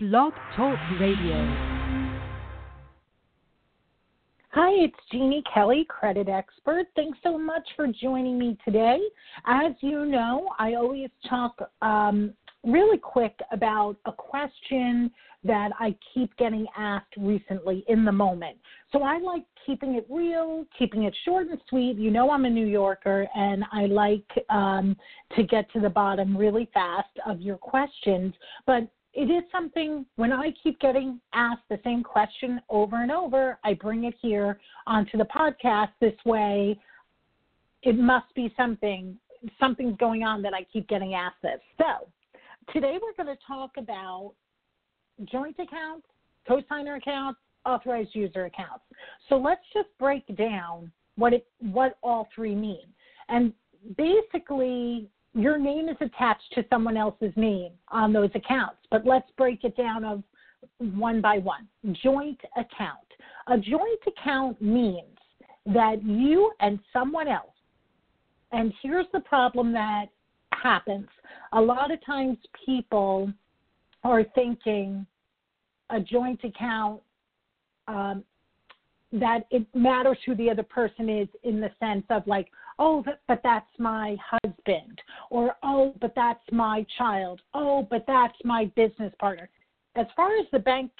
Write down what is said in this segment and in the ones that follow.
Blog Talk Radio. Hi, it's Jeannie Kelly, credit expert. Thanks so much for joining me today. As you know, I always talk um, really quick about a question that I keep getting asked recently in the moment. So I like keeping it real, keeping it short and sweet. You know, I'm a New Yorker, and I like um, to get to the bottom really fast of your questions. But it is something when I keep getting asked the same question over and over, I bring it here onto the podcast. This way, it must be something, something's going on that I keep getting asked this. So, today we're going to talk about joint accounts, cosigner accounts, authorized user accounts. So let's just break down what it what all three mean. And basically your name is attached to someone else's name on those accounts. But let's break it down of one by one. Joint account. A joint account means that you and someone else, and here's the problem that happens. A lot of times people are thinking a joint account um, that it matters who the other person is in the sense of like, oh, but, but that's my husband, or oh, but that's my child, oh, but that's my business partner. As far as the bank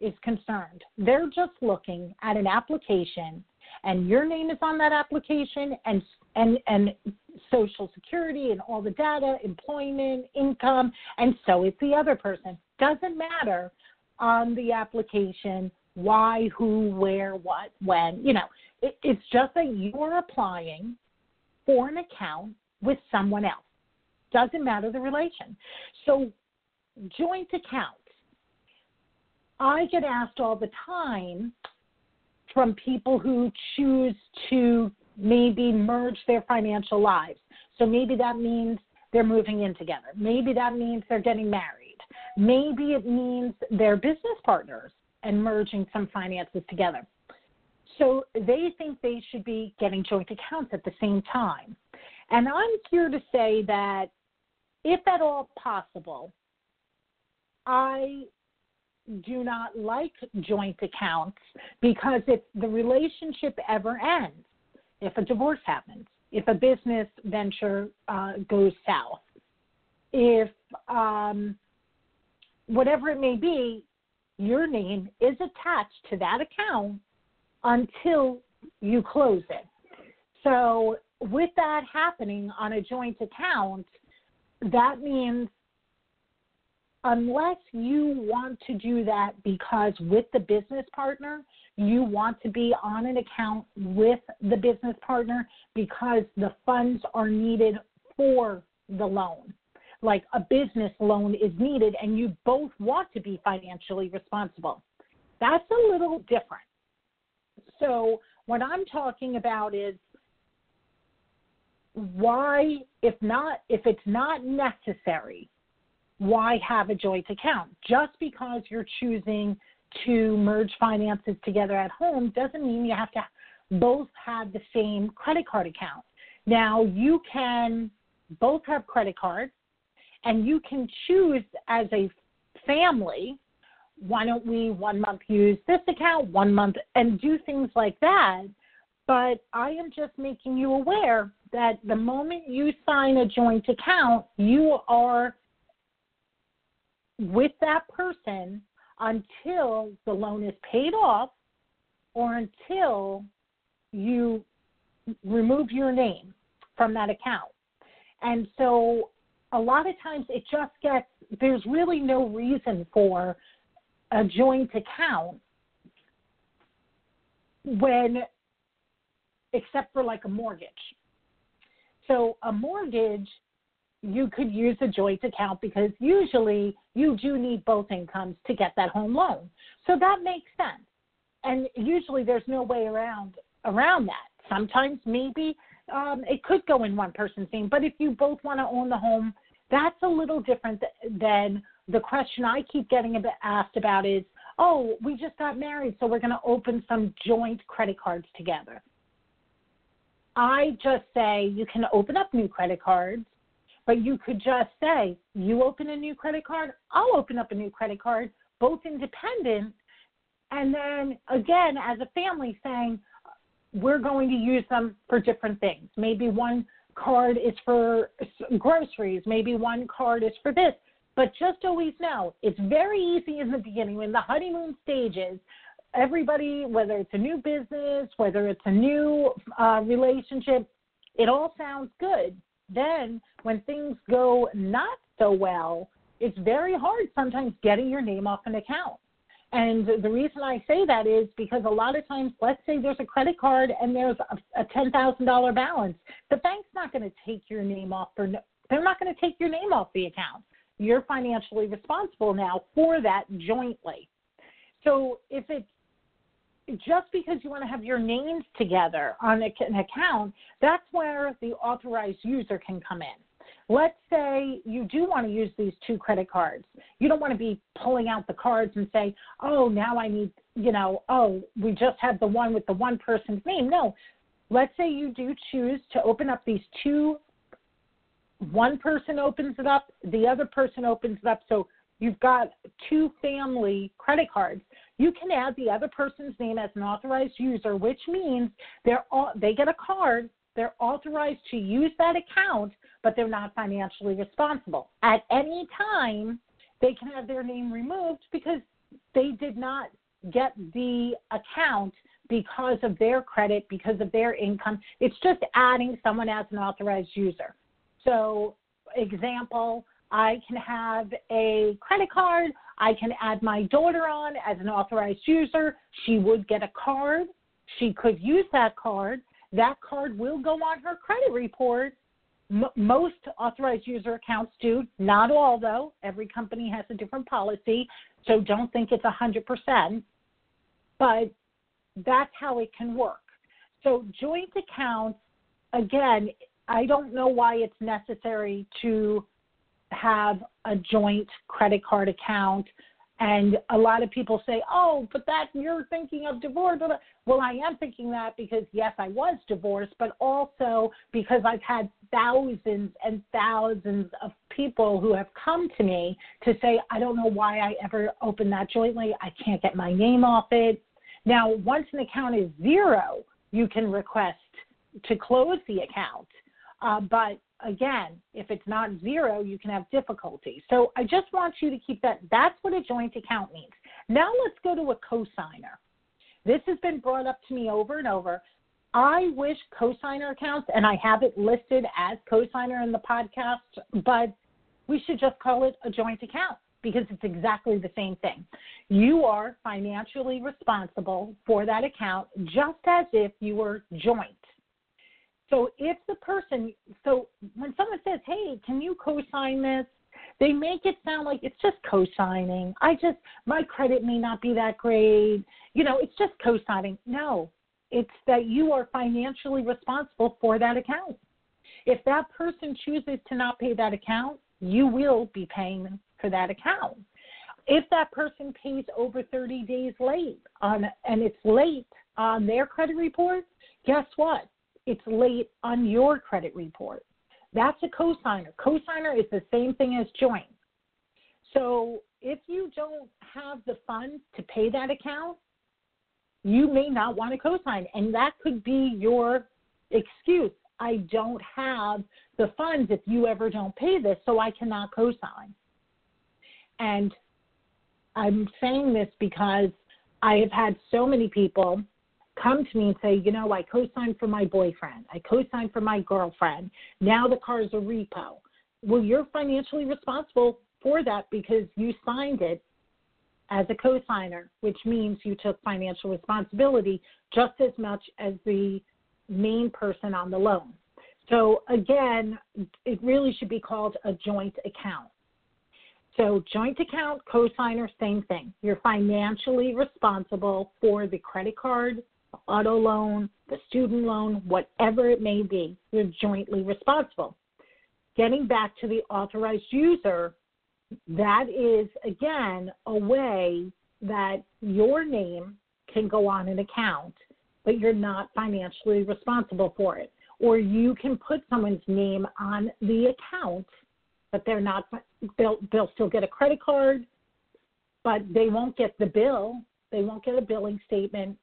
is concerned, they're just looking at an application, and your name is on that application, and and and social security and all the data, employment, income, and so is the other person. Doesn't matter on the application why, who, where, what, when. You know, it, it's just that you are applying for an account with someone else. Doesn't matter the relation. So, joint accounts. I get asked all the time from people who choose to maybe merge their financial lives. So maybe that means they're moving in together. Maybe that means they're getting married. Maybe it means they're business partners and merging some finances together. So they think they should be getting joint accounts at the same time. And I'm here to say that if at all possible, I do not like joint accounts because if the relationship ever ends, if a divorce happens, if a business venture uh, goes south, if um, whatever it may be, your name is attached to that account until you close it. So, with that happening on a joint account, that means unless you want to do that because with the business partner, you want to be on an account with the business partner because the funds are needed for the loan. Like a business loan is needed, and you both want to be financially responsible. That's a little different. So, what I'm talking about is why, if not, if it's not necessary, why have a joint account? Just because you're choosing to merge finances together at home doesn't mean you have to both have the same credit card account. Now, you can both have credit cards, and you can choose as a family why don't we one month use this account, one month, and do things like that. But I am just making you aware that the moment you sign a joint account, you are with that person until the loan is paid off or until you remove your name from that account. And so a lot of times it just gets, there's really no reason for a joint account when, except for like a mortgage. So a mortgage, you could use a joint account because usually you do need both incomes to get that home loan. So that makes sense. And usually there's no way around around that. Sometimes maybe um, it could go in one person's name, but if you both want to own the home, that's a little different than the question I keep getting asked about is, oh, we just got married, so we're going to open some joint credit cards together. I just say you can open up new credit cards, but you could just say, you open a new credit card, I'll open up a new credit card. both independent, and then again, as a family, saying, we're going to use them for different things. Maybe one card is for groceries, maybe one card is for this. But just always know it's very easy in the beginning when the honeymoon stages. Everybody, whether it's a new business, whether it's a new uh, relationship, it all sounds good. Then, when things go not so well, it's very hard sometimes getting your name off an account. And the reason I say that is because a lot of times, let's say there's a credit card and there's a, a $10,000 balance, the bank's not going to take your name off for they're not going to take your name off the account. You're financially responsible now for that jointly. So if it's just because you want to have your names together on an account, that's where the authorized user can come in. Let's say you do want to use these two credit cards. You don't want to be pulling out the cards and say, oh, now I need, you know, oh, we just have the one with the one person's name. No. Let's say you do choose to open up these two. One person opens it up, the other person opens it up. So you've got two family credit cards. You can add the other person's name as an authorized user, which means they're all, they get a card they're authorized to use that account, but they're not financially responsible. At any time, they can have their name removed because they did not get the account because of their credit, because of their income. It's just adding someone as an authorized user. So, example, I can have a credit card. I can add my daughter on as an authorized user. She would get a card. She could use that card that card will go on her credit report. M- most authorized user accounts do, not all though. Every company has a different policy, so don't think it's 100%. But that's how it can work. So, joint accounts, again, I don't know why it's necessary to have a joint credit card account and a lot of people say, "Oh, but that you're thinking of divorce." Well, I am thinking that because yes, I was divorced, but also because I've had thousands and thousands of people who have come to me to say, "I don't know why I ever opened that jointly. I can't get my name off it." Now, once an account is zero, you can request to close the account. Uh, but again, if it's not zero, you can have difficulty. So I just want you to keep that. That's what a joint account means. Now let's go to a cosigner. This has been brought up to me over and over. I wish cosigner accounts, and I have it listed as cosigner in the podcast, but we should just call it a joint account because it's exactly the same thing. You are financially responsible for that account just as if you were joint. So if the person, so when someone says, "Hey, can you co-sign this?" They make it sound like it's just co-signing. I just my credit may not be that great. You know, it's just co-signing. No, it's that you are financially responsible for that account. If that person chooses to not pay that account, you will be paying for that account. If that person pays over 30 days late on and it's late on their credit report, guess what? It's late on your credit report. That's a cosigner. Cosigner is the same thing as joint. So if you don't have the funds to pay that account, you may not want to cosign, and that could be your excuse. I don't have the funds if you ever don't pay this, so I cannot cosign. And I'm saying this because I have had so many people come to me and say, you know, I co-signed for my boyfriend, I co-signed for my girlfriend. Now the car is a repo. Well, you're financially responsible for that because you signed it as a co-signer, which means you took financial responsibility just as much as the main person on the loan. So again, it really should be called a joint account. So joint account, co-signer, same thing. You're financially responsible for the credit card auto loan, the student loan, whatever it may be, you're jointly responsible. Getting back to the authorized user, that is again a way that your name can go on an account, but you're not financially responsible for it. Or you can put someone's name on the account, but they're not they'll they'll still get a credit card, but they won't get the bill. They won't get a billing statement.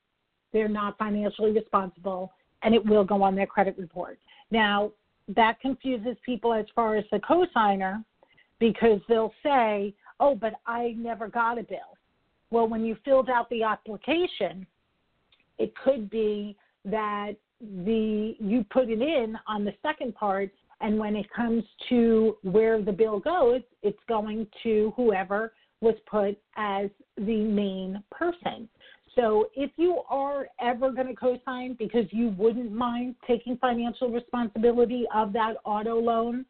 They're not financially responsible, and it will go on their credit report. Now, that confuses people as far as the cosigner because they'll say, oh, but I never got a bill. Well, when you filled out the application, it could be that the you put it in on the second part and when it comes to where the bill goes it's going to whoever was put as the main person so if you are ever going to co-sign because you wouldn't mind taking financial responsibility of that auto loan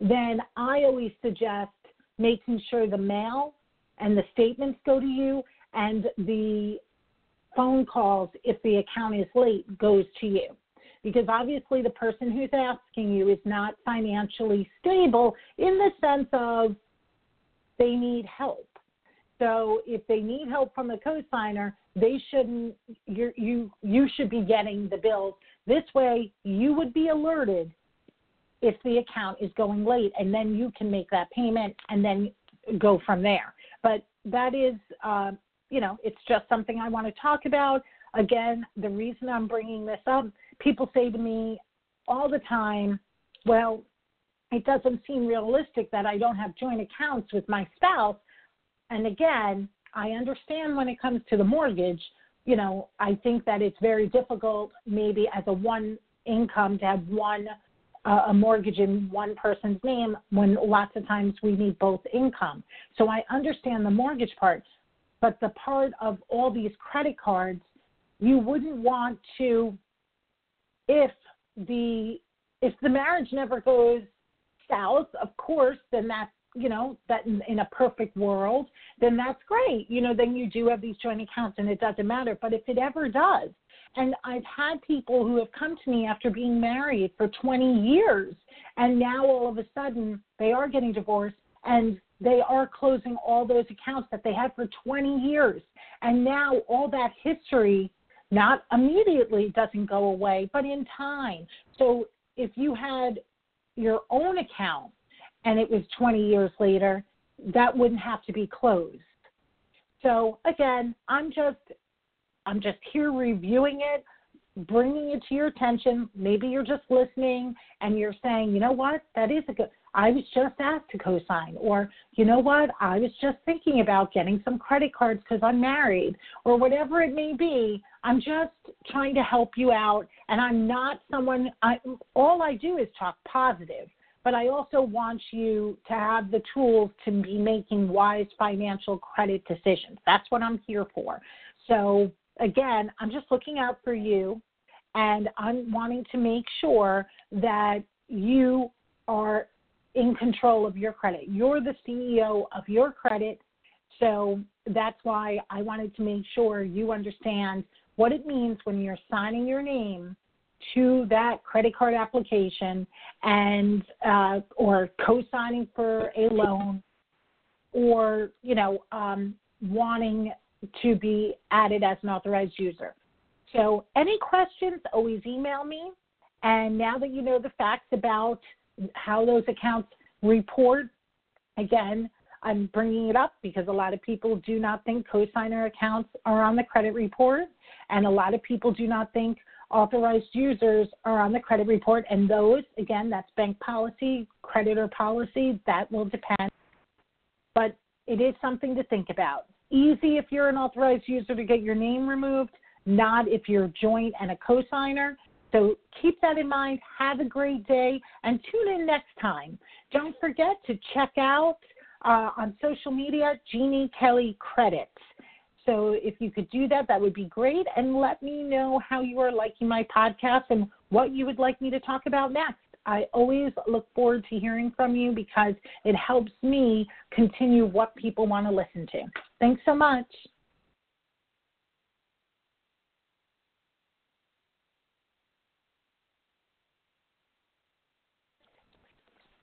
then i always suggest making sure the mail and the statements go to you and the phone calls if the account is late goes to you because obviously the person who's asking you is not financially stable in the sense of they need help. So if they need help from the cosigner, they shouldn't you you you should be getting the bills. This way you would be alerted if the account is going late and then you can make that payment and then go from there. But that is uh, you know, it's just something I want to talk about. Again, the reason I'm bringing this up, people say to me all the time, well, it doesn't seem realistic that I don't have joint accounts with my spouse. And again, I understand when it comes to the mortgage, you know, I think that it's very difficult maybe as a one income to have one uh, a mortgage in one person's name when lots of times we need both income. So I understand the mortgage part, but the part of all these credit cards, you wouldn't want to, if the if the marriage never goes south, of course, then that's you know that in, in, a perfect world, then that's great. You know, then you do have these joint accounts, and it doesn't matter. But if it ever does, and I've had people who have come to me after being married for 20 years, and now all of a sudden they are getting divorced, and they are closing all those accounts that they had for 20 years. And now all that history, not immediately doesn't go away, but in time. So if you had your own account and it was 20 years later, that wouldn't have to be closed. So again, I'm just I'm just here reviewing it, bringing it to your attention. Maybe you're just listening and you're saying, you know what, that is a good. I was just asked to co-sign, or you know what, I was just thinking about getting some credit cards because I'm married, or whatever it may be. I'm just trying to help you out, and I'm not someone. I, all I do is talk positive, but I also want you to have the tools to be making wise financial credit decisions. That's what I'm here for. So again, I'm just looking out for you, and I'm wanting to make sure that you are in control of your credit. You're the CEO of your credit. So that's why I wanted to make sure you understand what it means when you're signing your name to that credit card application and uh, or co-signing for a loan or you know um, wanting to be added as an authorized user. So any questions, always email me. And now that you know the facts about how those accounts report. Again, I'm bringing it up because a lot of people do not think cosigner accounts are on the credit report, and a lot of people do not think authorized users are on the credit report. And those, again, that's bank policy, creditor policy, that will depend. But it is something to think about. Easy if you're an authorized user to get your name removed, not if you're joint and a cosigner. So keep that in mind. Have a great day and tune in next time. Don't forget to check out uh, on social media Jeannie Kelly Credits. So if you could do that, that would be great. And let me know how you are liking my podcast and what you would like me to talk about next. I always look forward to hearing from you because it helps me continue what people want to listen to. Thanks so much.